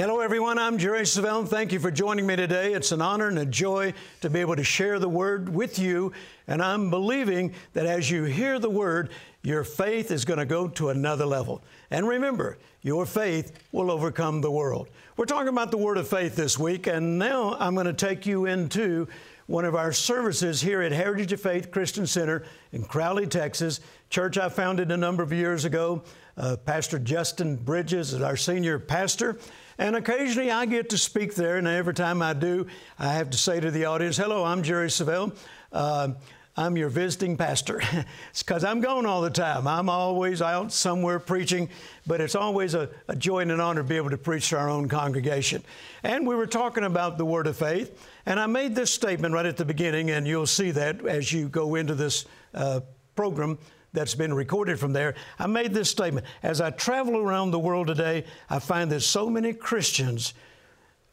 Hello, everyone. I'm Jerry Savelle. Thank you for joining me today. It's an honor and a joy to be able to share the Word with you. And I'm believing that as you hear the Word, your faith is going to go to another level. And remember, your faith will overcome the world. We're talking about the Word of Faith this week, and now I'm going to take you into one of our services here at Heritage of Faith Christian Center in Crowley, Texas. Church I founded a number of years ago. Uh, pastor Justin Bridges is our senior pastor. And occasionally I get to speak there, and every time I do, I have to say to the audience, Hello, I'm Jerry Savelle. Uh, I'm your visiting pastor. it's because I'm gone all the time. I'm always out somewhere preaching, but it's always a, a, joy and an honor to be able to preach to our own congregation. And we were talking about the Word of Faith, and I made this statement right at the beginning, and you'll see that as you go into this uh, program that's been recorded from there. I made this statement. As I travel around the world today, I find that so many Christians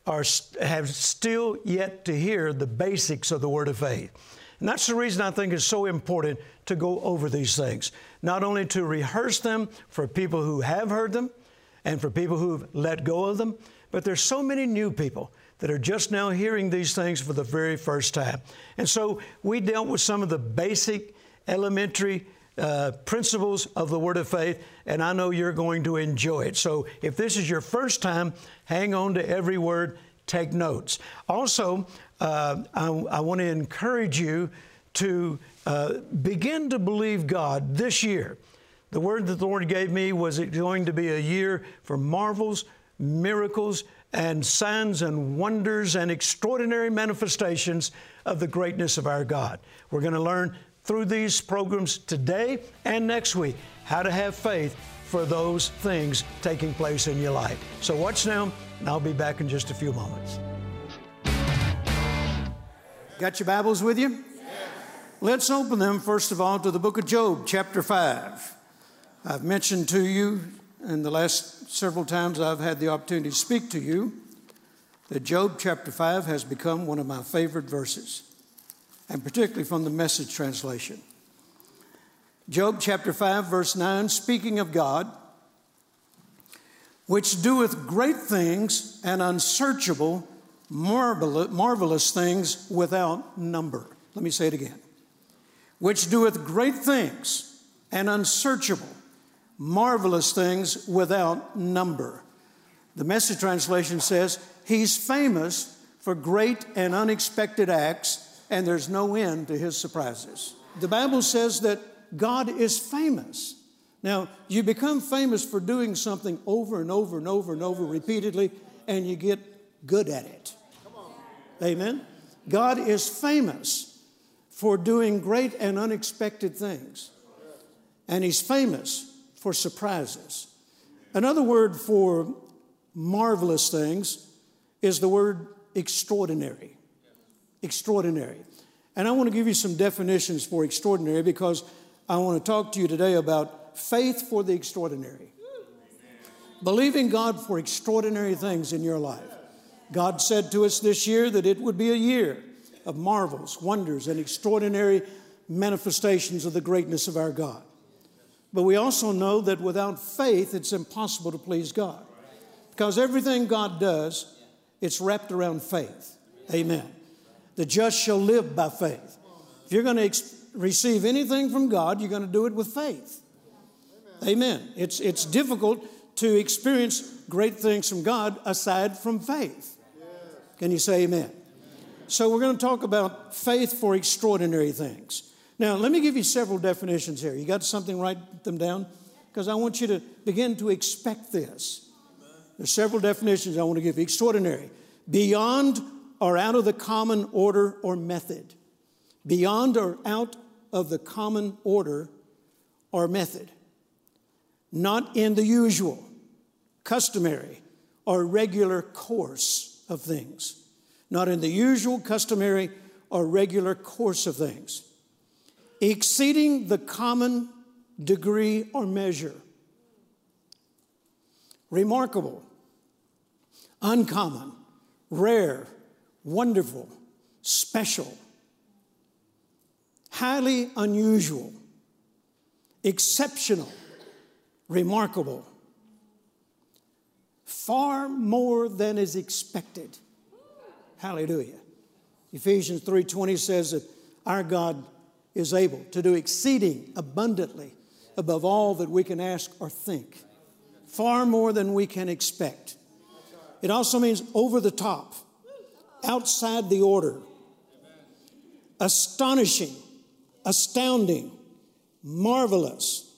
are, have still yet to hear the basics of the Word of faith. And that's the reason I think it's so important to go over these things. Not only to rehearse them for people who have heard them and for people who've let go of them, but there's so many new people that are just now hearing these things for the very first time. And so we dealt with some of the basic, elementary uh, principles of the Word of Faith, and I know you're going to enjoy it. So if this is your first time, hang on to every word, take notes. Also, uh, I, I want to encourage you to uh, begin to believe God this year. The word that the Lord gave me was it going to be a year for marvels, miracles, and signs and wonders and extraordinary manifestations of the greatness of our God. We're going to learn through these programs today and next week how to have faith for those things taking place in your life. So, watch now, and I'll be back in just a few moments. Got your Bibles with you? Yes. Let's open them, first of all, to the book of Job, chapter 5. I've mentioned to you in the last several times I've had the opportunity to speak to you that Job chapter 5 has become one of my favorite verses and particularly from the message translation. Job chapter 5, verse 9, speaking of God, which doeth great things and unsearchable, marvelous, marvelous things without number. Let me say it again. Which doeth great things and unsearchable, marvelous things without number. The message translation says, He's famous for great and unexpected acts and there's no end to his surprises. The Bible says that God is famous. Now, you become famous for doing something over and over and over and over repeatedly, and you get good at it. Amen? God is famous for doing great and unexpected things, and He's famous for surprises. Another word for marvelous things is the word extraordinary extraordinary. And I want to give you some definitions for extraordinary because I want to talk to you today about faith for the extraordinary. Believing God for extraordinary things in your life. God said to us this year that it would be a year of marvels, wonders, and extraordinary manifestations of the greatness of our God. But we also know that without faith, it's impossible to please God. Because everything God does, it's wrapped around faith. Amen. The just shall live by faith. If you're going to ex- receive anything from God, you're going to do it with faith. Amen. It's, it's difficult to experience great things from God aside from faith. Can you say amen? So, we're going to talk about faith for extraordinary things. Now, let me give you several definitions here. You got something, write them down? Because I want you to begin to expect this. There's several definitions I want to give you. Extraordinary, beyond or out of the common order or method, beyond or out of the common order or method, not in the usual, customary, or regular course of things, not in the usual, customary, or regular course of things, exceeding the common degree or measure, remarkable, uncommon, rare, wonderful, special, highly unusual, exceptional, remarkable, far more than is expected. Hallelujah. Ephesians 3:20 says that our God is able to do exceeding abundantly above all that we can ask or think. Far more than we can expect. It also means over the top, outside the order, astonishing, astounding, marvelous,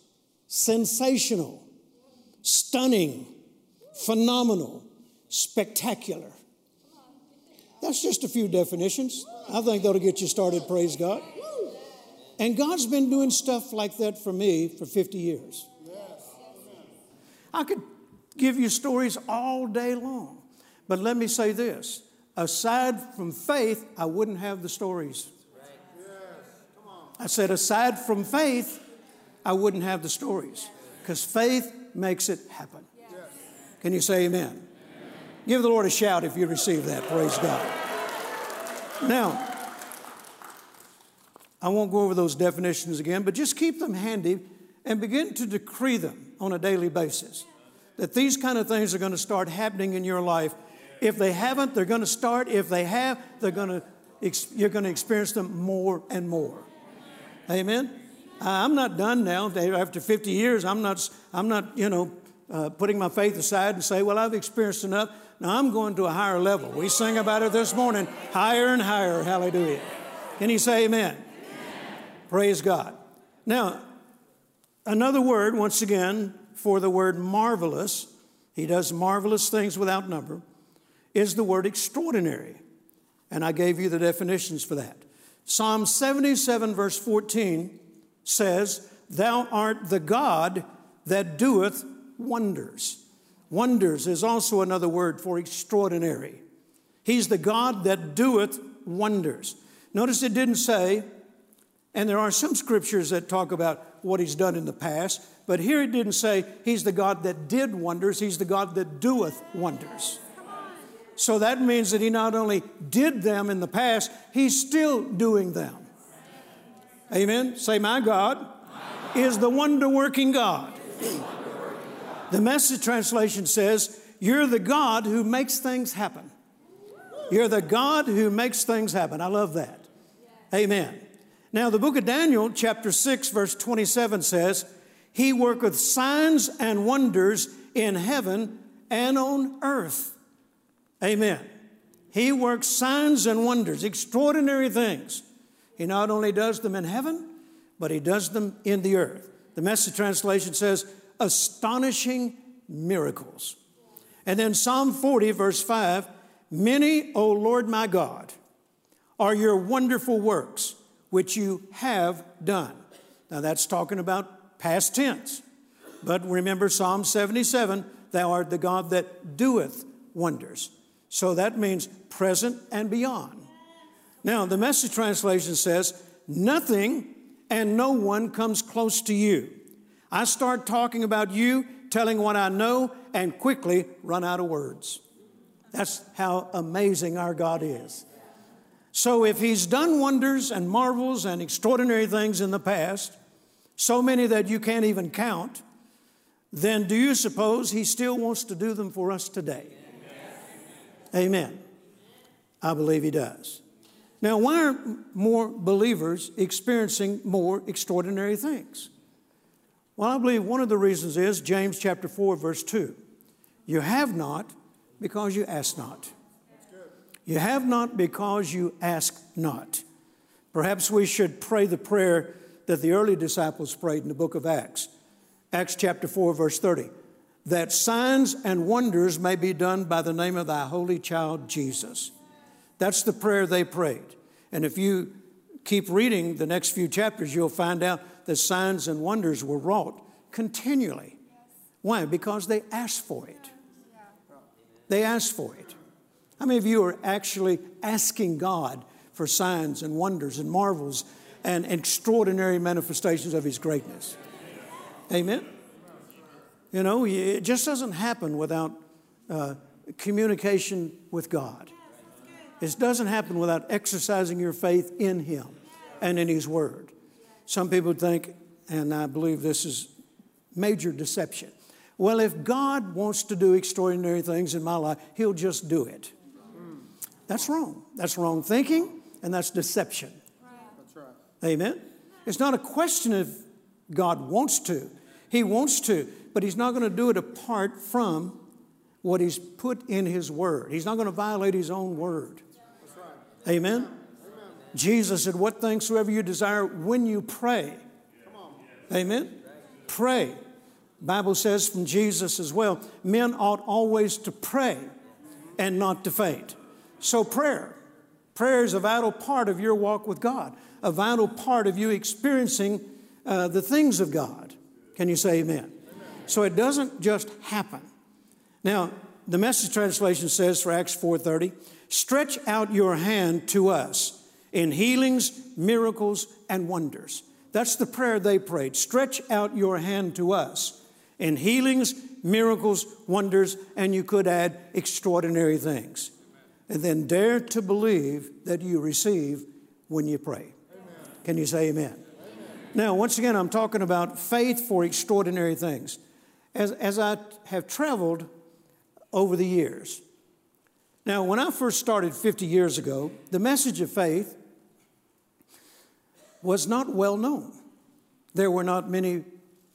sensational, stunning, phenomenal, spectacular. That's just a few definitions. I think that'll get you started, praise God. And God's been doing stuff like that for me for 50 years. I could give you stories all day long, but let me say this aside from faith, I wouldn't have the stories. I said, aside from faith, I wouldn't have the stories because faith makes it happen. Can you say amen? amen? Give the Lord a shout if you receive that. Praise God. Now, I won't go over those definitions again, but just keep them handy and begin to decree them on a daily basis. That these kind of things are going to start happening in your life. If they haven't, they're going to start. If they have, they're going to, you're going to experience them more and more. Amen. I'm not done now. After 50 years, I'm not, I'm not you know, uh, putting my faith aside and say, well, I've experienced enough. Now I'm going to a higher level. We sang about it this morning higher and higher. Hallelujah. Can you say amen? Praise God. Now, another word, once again, for the word marvelous, he does marvelous things without number, is the word extraordinary. And I gave you the definitions for that. Psalm 77, verse 14 says, Thou art the God that doeth wonders. Wonders is also another word for extraordinary. He's the God that doeth wonders. Notice it didn't say, and there are some scriptures that talk about what he's done in the past, but here it didn't say he's the God that did wonders, he's the God that doeth wonders. So that means that he not only did them in the past, he's still doing them. Amen. Say, My God is the wonder working God. The message translation says, You're the God who makes things happen. You're the God who makes things happen. I love that. Amen. Now, the book of Daniel, chapter 6, verse 27 says, He worketh signs and wonders in heaven and on earth. Amen. He works signs and wonders, extraordinary things. He not only does them in heaven, but He does them in the earth. The message translation says, astonishing miracles. And then Psalm 40, verse 5 Many, O Lord my God, are your wonderful works which you have done. Now that's talking about past tense. But remember Psalm 77 Thou art the God that doeth wonders. So that means present and beyond. Now, the message translation says, Nothing and no one comes close to you. I start talking about you, telling what I know, and quickly run out of words. That's how amazing our God is. So, if He's done wonders and marvels and extraordinary things in the past, so many that you can't even count, then do you suppose He still wants to do them for us today? Amen. I believe He does. Now, why aren't more believers experiencing more extraordinary things? Well, I believe one of the reasons is James chapter 4, verse 2. You have not because you ask not. You have not because you ask not. Perhaps we should pray the prayer that the early disciples prayed in the book of Acts. Acts chapter 4, verse 30. That signs and wonders may be done by the name of thy holy child Jesus. That's the prayer they prayed. And if you keep reading the next few chapters, you'll find out that signs and wonders were wrought continually. Why? Because they asked for it. They asked for it. How many of you are actually asking God for signs and wonders and marvels and extraordinary manifestations of His greatness? Amen? You know, it just doesn't happen without uh, communication with God. It doesn't happen without exercising your faith in Him and in His Word. Some people think, and I believe this is major deception. well, if God wants to do extraordinary things in my life, He'll just do it. That's wrong. That's wrong thinking, and that's deception. That's right. Amen? It's not a question of God wants to, He wants to, but He's not going to do it apart from what He's put in His Word. He's not going to violate His own Word. Right. Amen? Amen? Jesus said, What things soever you desire when you pray. Amen? Pray. Bible says from Jesus as well, men ought always to pray and not to faint. So prayer. Prayer is a vital part of your walk with God, a vital part of you experiencing uh, the things of God. Can you say amen? So it doesn't just happen. Now, the message translation says for Acts 4:30, stretch out your hand to us in healings, miracles, and wonders. That's the prayer they prayed. Stretch out your hand to us in healings, miracles, wonders, and you could add extraordinary things. And then dare to believe that you receive when you pray. Amen. Can you say amen? amen? Now, once again, I'm talking about faith for extraordinary things. As, as I have traveled over the years, now, when I first started 50 years ago, the message of faith was not well known. There were not many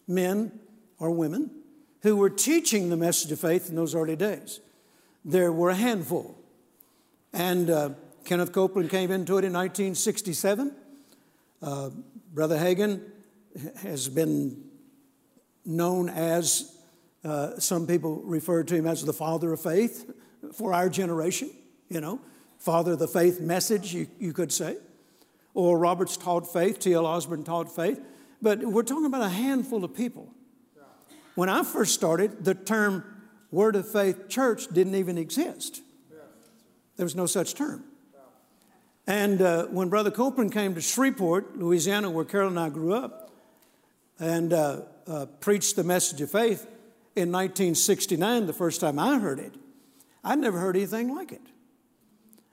men or women who were teaching the message of faith in those early days. There were a handful. And uh, Kenneth Copeland came into it in 1967. Uh, Brother Hagin has been known as, uh, some people refer to him as the father of faith for our generation, you know, father of the faith message, you, you could say. Oral Roberts taught faith, T.L. Osborn taught faith. But we're talking about a handful of people when I first started, the term Word of Faith Church didn't even exist. There was no such term. And uh, when Brother Copeland came to Shreveport, Louisiana, where Carol and I grew up, and uh, uh, preached the message of faith in 1969, the first time I heard it, I'd never heard anything like it.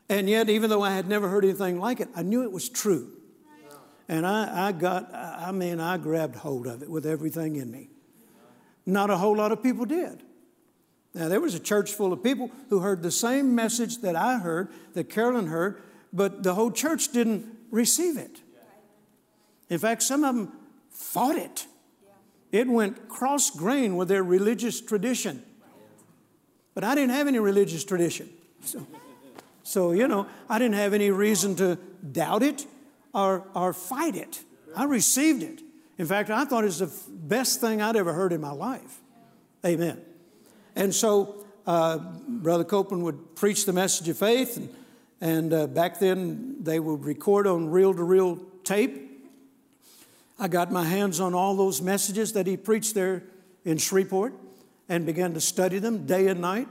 And yet, even though I had never heard anything like it, I knew it was true. And I, I got, I mean, I grabbed hold of it with everything in me. Not a whole lot of people did. Now, there was a church full of people who heard the same message that I heard, that Carolyn heard, but the whole church didn't receive it. In fact, some of them fought it. It went cross grain with their religious tradition. But I didn't have any religious tradition. So, so, you know, I didn't have any reason to doubt it or, or fight it. I received it. In fact, I thought it was the best thing I'd ever heard in my life. Amen. And so, uh, Brother Copeland would preach the message of faith, and, and uh, back then they would record on reel to reel tape. I got my hands on all those messages that he preached there in Shreveport and began to study them day and night.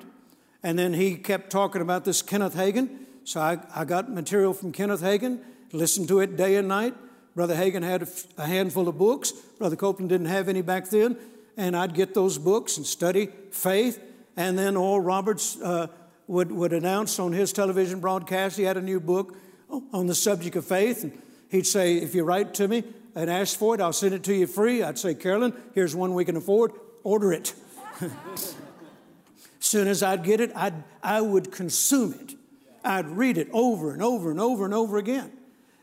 And then he kept talking about this Kenneth Hagin. So I, I got material from Kenneth Hagin, listened to it day and night, Brother Hagin had a handful of books. Brother Copeland didn't have any back then. And I'd get those books and study faith. And then Oral Roberts uh, would, would announce on his television broadcast he had a new book on the subject of faith. And he'd say, If you write to me and ask for it, I'll send it to you free. I'd say, Carolyn, here's one we can afford. Order it. soon as I'd get it, I'd, I would consume it. I'd read it over and over and over and over again.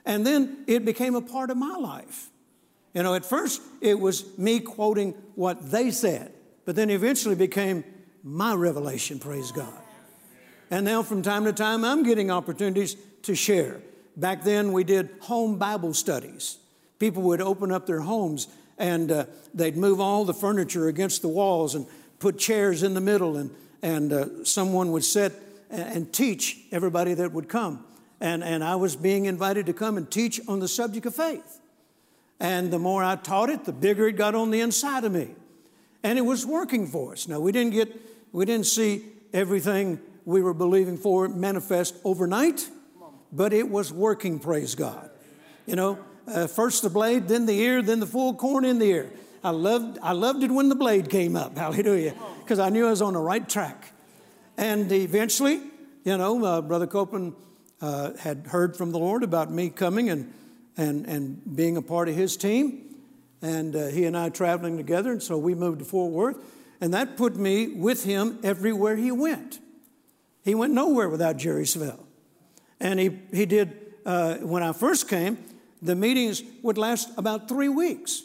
And then it became a part of my life. You know, at first it was me quoting what they said, but then eventually became my revelation, praise God. And now from time to time I'm getting opportunities to share. Back then we did home Bible studies. People would open up their homes and uh, they'd move all the furniture against the walls and put chairs in the middle, and, and uh, someone would sit and teach everybody that would come. And, and I was being invited to come and teach on the subject of faith. And the more I taught it, the bigger it got on the inside of me. And it was working for us. Now, we didn't get, we didn't see everything we were believing for manifest overnight, but it was working, praise God. You know, uh, first the blade, then the ear, then the full corn in the ear. I loved, I loved it when the blade came up, hallelujah, because I knew I was on the right track. And eventually, you know, uh, Brother Copeland uh, had heard from the Lord about me coming and, and, and being a part of his team. And uh, he and I traveling together. And so we moved to Fort Worth. And that put me with him everywhere he went. He went nowhere without Jerry Savelle. And he, he did, uh, when I first came, the meetings would last about three weeks.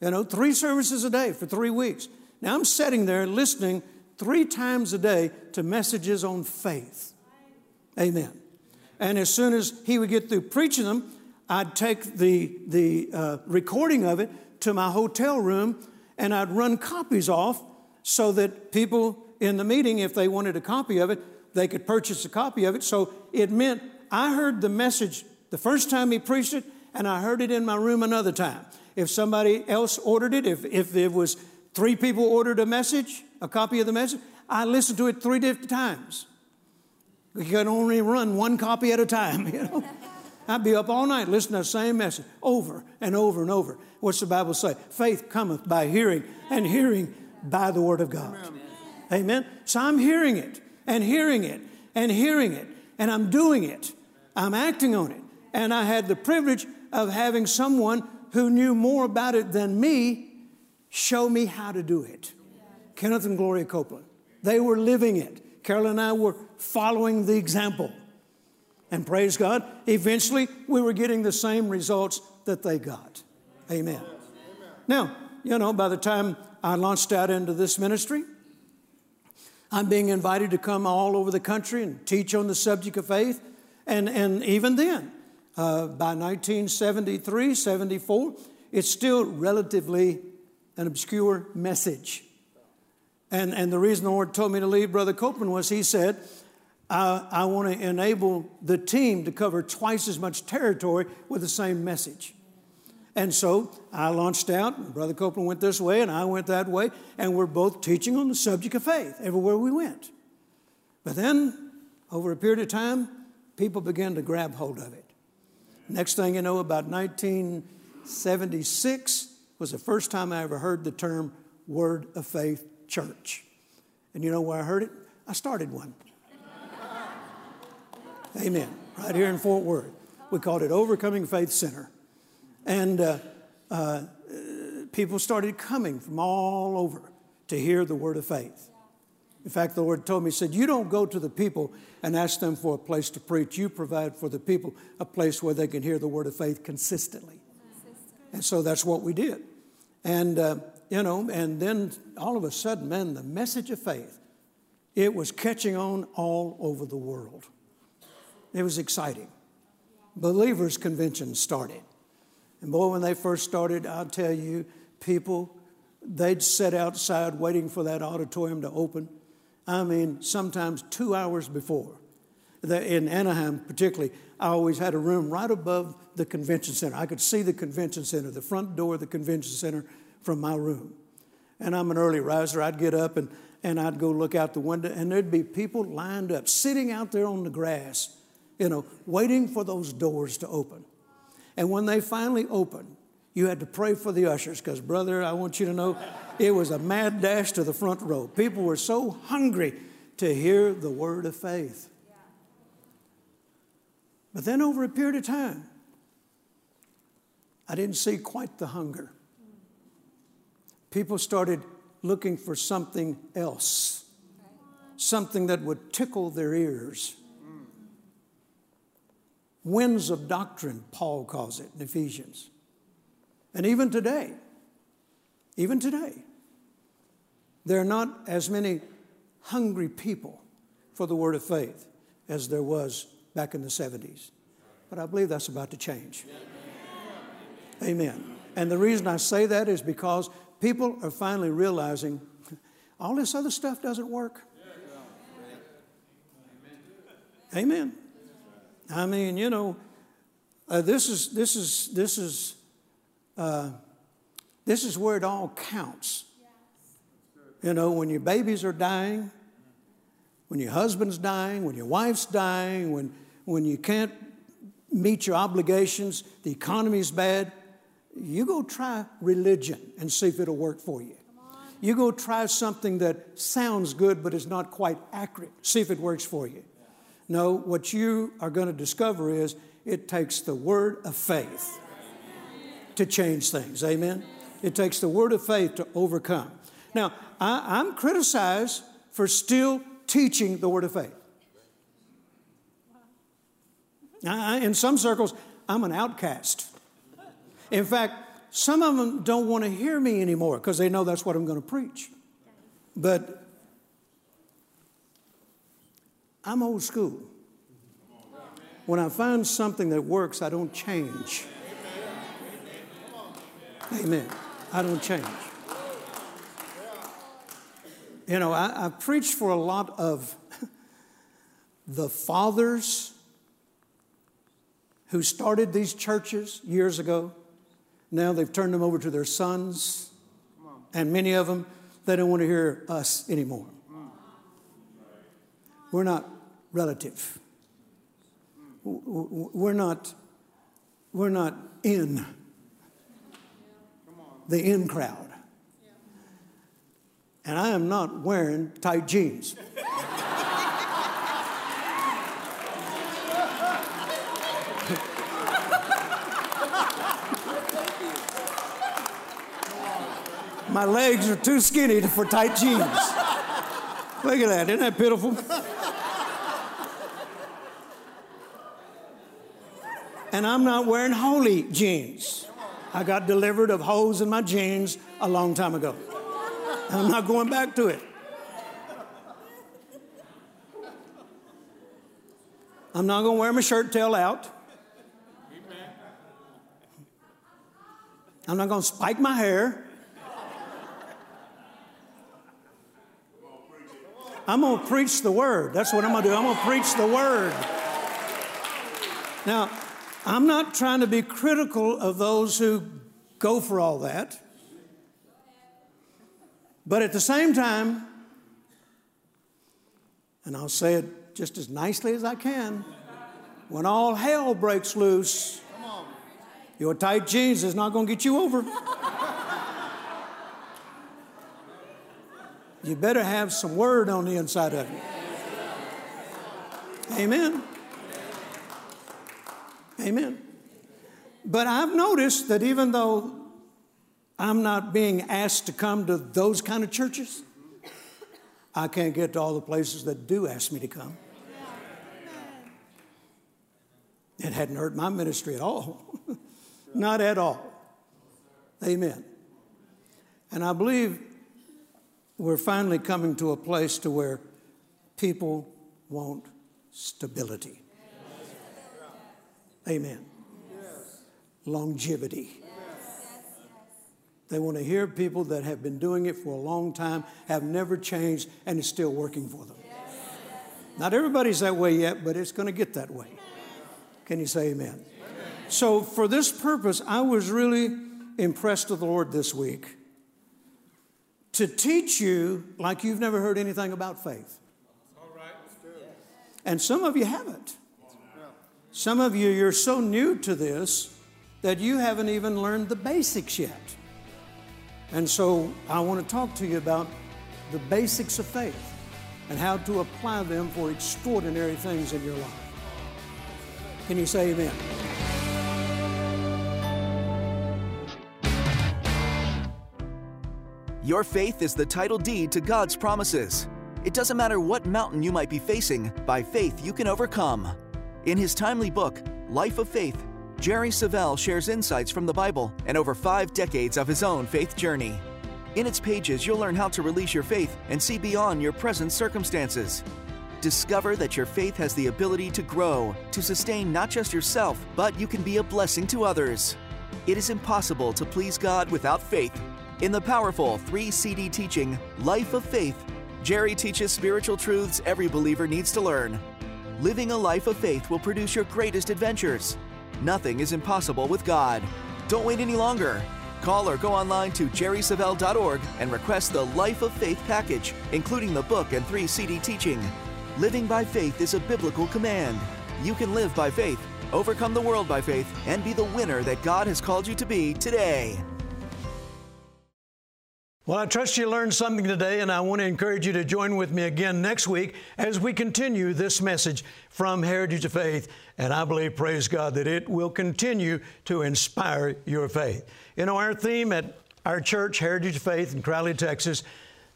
You know, three services a day for three weeks. Now I'm sitting there listening three times a day to messages on faith. Amen. And as soon as he would get through preaching them, I'd take the, the uh, recording of it to my hotel room and I'd run copies off so that people in the meeting, if they wanted a copy of it, they could purchase a copy of it. So it meant I heard the message the first time he preached it, and I heard it in my room another time. If somebody else ordered it, if, if it was three people ordered a message, a copy of the message, I listened to it three different times. You can only run one copy at a time, you know. I'd be up all night listening to the same message over and over and over. What's the Bible say? Faith cometh by hearing, and hearing by the word of God. Amen. Amen. So I'm hearing it and hearing it and hearing it, and I'm doing it. I'm acting on it. And I had the privilege of having someone who knew more about it than me show me how to do it. Kenneth and Gloria Copeland. They were living it. Carol and I were following the example. And praise God, eventually we were getting the same results that they got. Amen. Now, you know, by the time I launched out into this ministry, I'm being invited to come all over the country and teach on the subject of faith. And, and even then, uh, by 1973, 74, it's still relatively an obscure message. And, and the reason the Lord told me to leave Brother Copeland was he said, I, I want to enable the team to cover twice as much territory with the same message. And so I launched out, Brother Copeland went this way, and I went that way, and we're both teaching on the subject of faith everywhere we went. But then, over a period of time, people began to grab hold of it. Next thing you know, about 1976 was the first time I ever heard the term Word of Faith Church. And you know where I heard it? I started one. Amen. Right here in Fort Worth. We called it Overcoming Faith Center. And uh, uh, people started coming from all over to hear the word of faith. In fact, the Lord told me, He said, You don't go to the people and ask them for a place to preach. You provide for the people a place where they can hear the word of faith consistently. And so that's what we did. And, uh, you know, and then all of a sudden, man, the message of faith, it was catching on all over the world. It was exciting. Believers' conventions started. And boy, when they first started, I'll tell you, people, they'd sit outside waiting for that auditorium to open. I mean, sometimes two hours before. In Anaheim, particularly, I always had a room right above the convention center. I could see the convention center, the front door of the convention center from my room. And I'm an early riser. I'd get up and, and I'd go look out the window, and there'd be people lined up, sitting out there on the grass, you know, waiting for those doors to open. And when they finally opened, you had to pray for the ushers because, brother, I want you to know it was a mad dash to the front row. People were so hungry to hear the word of faith. But then, over a period of time, I didn't see quite the hunger. People started looking for something else, something that would tickle their ears winds of doctrine, Paul calls it in Ephesians. And even today, even today, there are not as many hungry people for the word of faith as there was back in the 70s. But I believe that's about to change. Amen. And the reason I say that is because people are finally realizing all this other stuff doesn't work. Amen. I mean, you know, uh, this is this is this is uh, this is where it all counts. You know, when your babies are dying, when your husband's dying, when your wife's dying, when when you can't meet your obligations, the economy's bad, you go try religion and see if it'll work for you. You go try something that sounds good but is not quite accurate. See if it works for you. No, what you are going to discover is it takes the word of faith to change things. Amen? It takes the word of faith to overcome. Now, I, I'm criticized for still teaching the Word of faith. I, in some circles, I'm an outcast. In fact, some of them don't want to hear me anymore because they know that's what I'm going to preach. But I'm old school. When I find something that works, I don't change. Amen. I don't change. You know, I, I preach for a lot of the fathers who started these churches years ago. Now they've turned them over to their sons, and many of them, they don't want to hear us anymore. We're not relative. We're not, we're not in the in crowd. And I am not wearing tight jeans. My legs are too skinny for tight jeans. Look at that, isn't that pitiful? And I'm not wearing holy jeans. I got delivered of holes in my jeans a long time ago. I'm not going back to it. I'm not going to wear my shirt tail out. I'm not going to spike my hair. I'm going to preach the word. That's what I'm going to do. I'm going to preach the word. Now, I'm not trying to be critical of those who go for all that. But at the same time, and I'll say it just as nicely as I can, when all hell breaks loose, your tight jeans is not going to get you over. you better have some word on the inside of you. Amen. Amen. But I've noticed that even though I'm not being asked to come to those kind of churches, I can't get to all the places that do ask me to come. It hadn't hurt my ministry at all. Not at all. Amen. And I believe we're finally coming to a place to where people want stability. Amen. Longevity. They want to hear people that have been doing it for a long time, have never changed, and is still working for them. Not everybody's that way yet, but it's going to get that way. Can you say amen? amen? So, for this purpose, I was really impressed with the Lord this week to teach you like you've never heard anything about faith. And some of you haven't. Some of you, you're so new to this that you haven't even learned the basics yet. And so I want to talk to you about the basics of faith and how to apply them for extraordinary things in your life. Can you say amen? Your faith is the title deed to God's promises. It doesn't matter what mountain you might be facing, by faith you can overcome. In his timely book, Life of Faith, Jerry Savelle shares insights from the Bible and over five decades of his own faith journey. In its pages, you'll learn how to release your faith and see beyond your present circumstances. Discover that your faith has the ability to grow, to sustain not just yourself, but you can be a blessing to others. It is impossible to please God without faith. In the powerful three CD teaching, Life of Faith, Jerry teaches spiritual truths every believer needs to learn. Living a life of faith will produce your greatest adventures. Nothing is impossible with God. Don't wait any longer. Call or go online to jerrysavelle.org and request the Life of Faith package, including the book and three CD teaching. Living by faith is a biblical command. You can live by faith, overcome the world by faith, and be the winner that God has called you to be today. Well, I trust you learned something today, and I want to encourage you to join with me again next week as we continue this message from Heritage of Faith. And I believe, praise God, that it will continue to inspire your faith. You know, our theme at our church, Heritage of Faith in Crowley, Texas,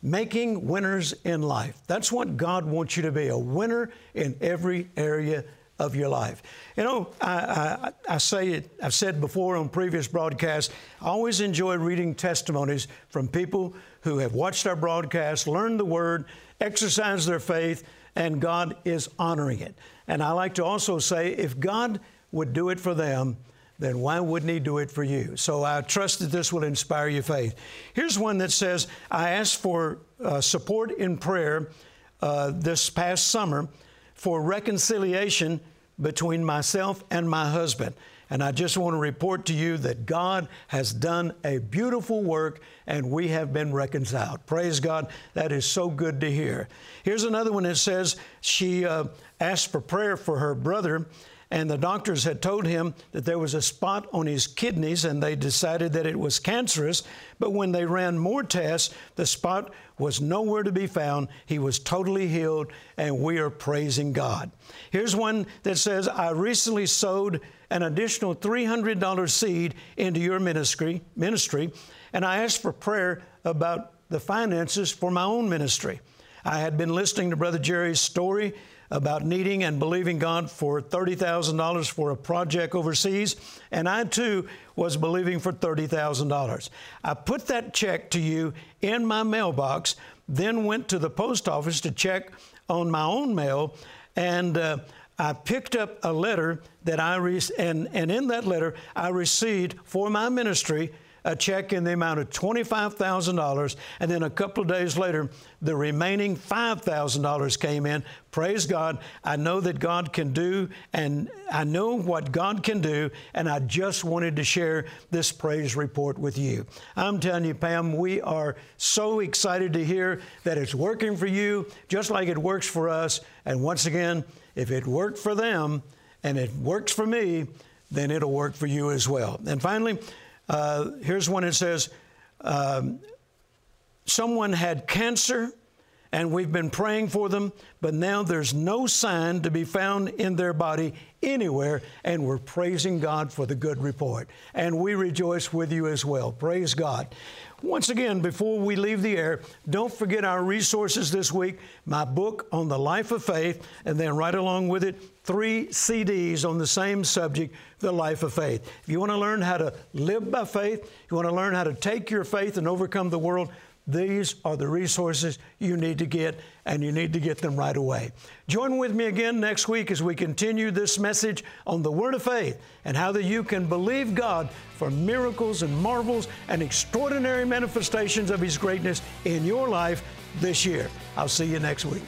making winners in life. That's what God wants you to be a winner in every area of your life. You know, I, I, I, say it, I've said before on previous broadcasts, I always enjoy reading testimonies from people who have watched our broadcast, learned the Word, exercised their faith, and God is honoring it. And I like to also say, if God would do it for them, then why wouldn't He do it for you? So I trust that this will inspire your faith. Here's one that says, I asked for uh, support in prayer uh, this past summer for reconciliation between myself and my husband. And I just want to report to you that God has done a beautiful work and we have been reconciled. Praise God. That is so good to hear. Here's another one that says she uh, asked for prayer for her brother and the doctors had told him that there was a spot on his kidneys and they decided that it was cancerous. But when they ran more tests, the spot was nowhere to be found. He was totally healed, and we are praising God. Here's one that says, I recently sowed an additional $300 seed into your ministry, ministry, and I asked for prayer about the finances for my own ministry. I had been listening to Brother Jerry's story about needing and believing God for $30,000 for a project overseas, and I too was believing for $30,000. I put that check to you in my mailbox, then went to the post office to check on my own mail, and uh, I picked up a letter that I re- and and in that letter I received for my ministry a check in the amount of $25,000. And then a couple of days later, the remaining $5,000 came in. Praise God. I know that God can do, and I know what God can do, and I just wanted to share this praise report with you. I'm telling you, Pam, we are so excited to hear that it's working for you, just like it works for us. And once again, if it worked for them and it works for me, then it'll work for you as well. And finally, uh, here's one that says, um, Someone had cancer, and we've been praying for them, but now there's no sign to be found in their body anywhere, and we're praising God for the good report. And we rejoice with you as well. Praise God. Once again, before we leave the air, don't forget our resources this week my book on the life of faith, and then right along with it, three CDs on the same subject, the life of faith. If you want to learn how to live by faith, you want to learn how to take your faith and overcome the world, these are the resources you need to get, and you need to get them right away. Join with me again next week as we continue this message on the Word of Faith and how that you can believe God for miracles and marvels and extraordinary manifestations of His greatness in your life this year. I'll see you next week.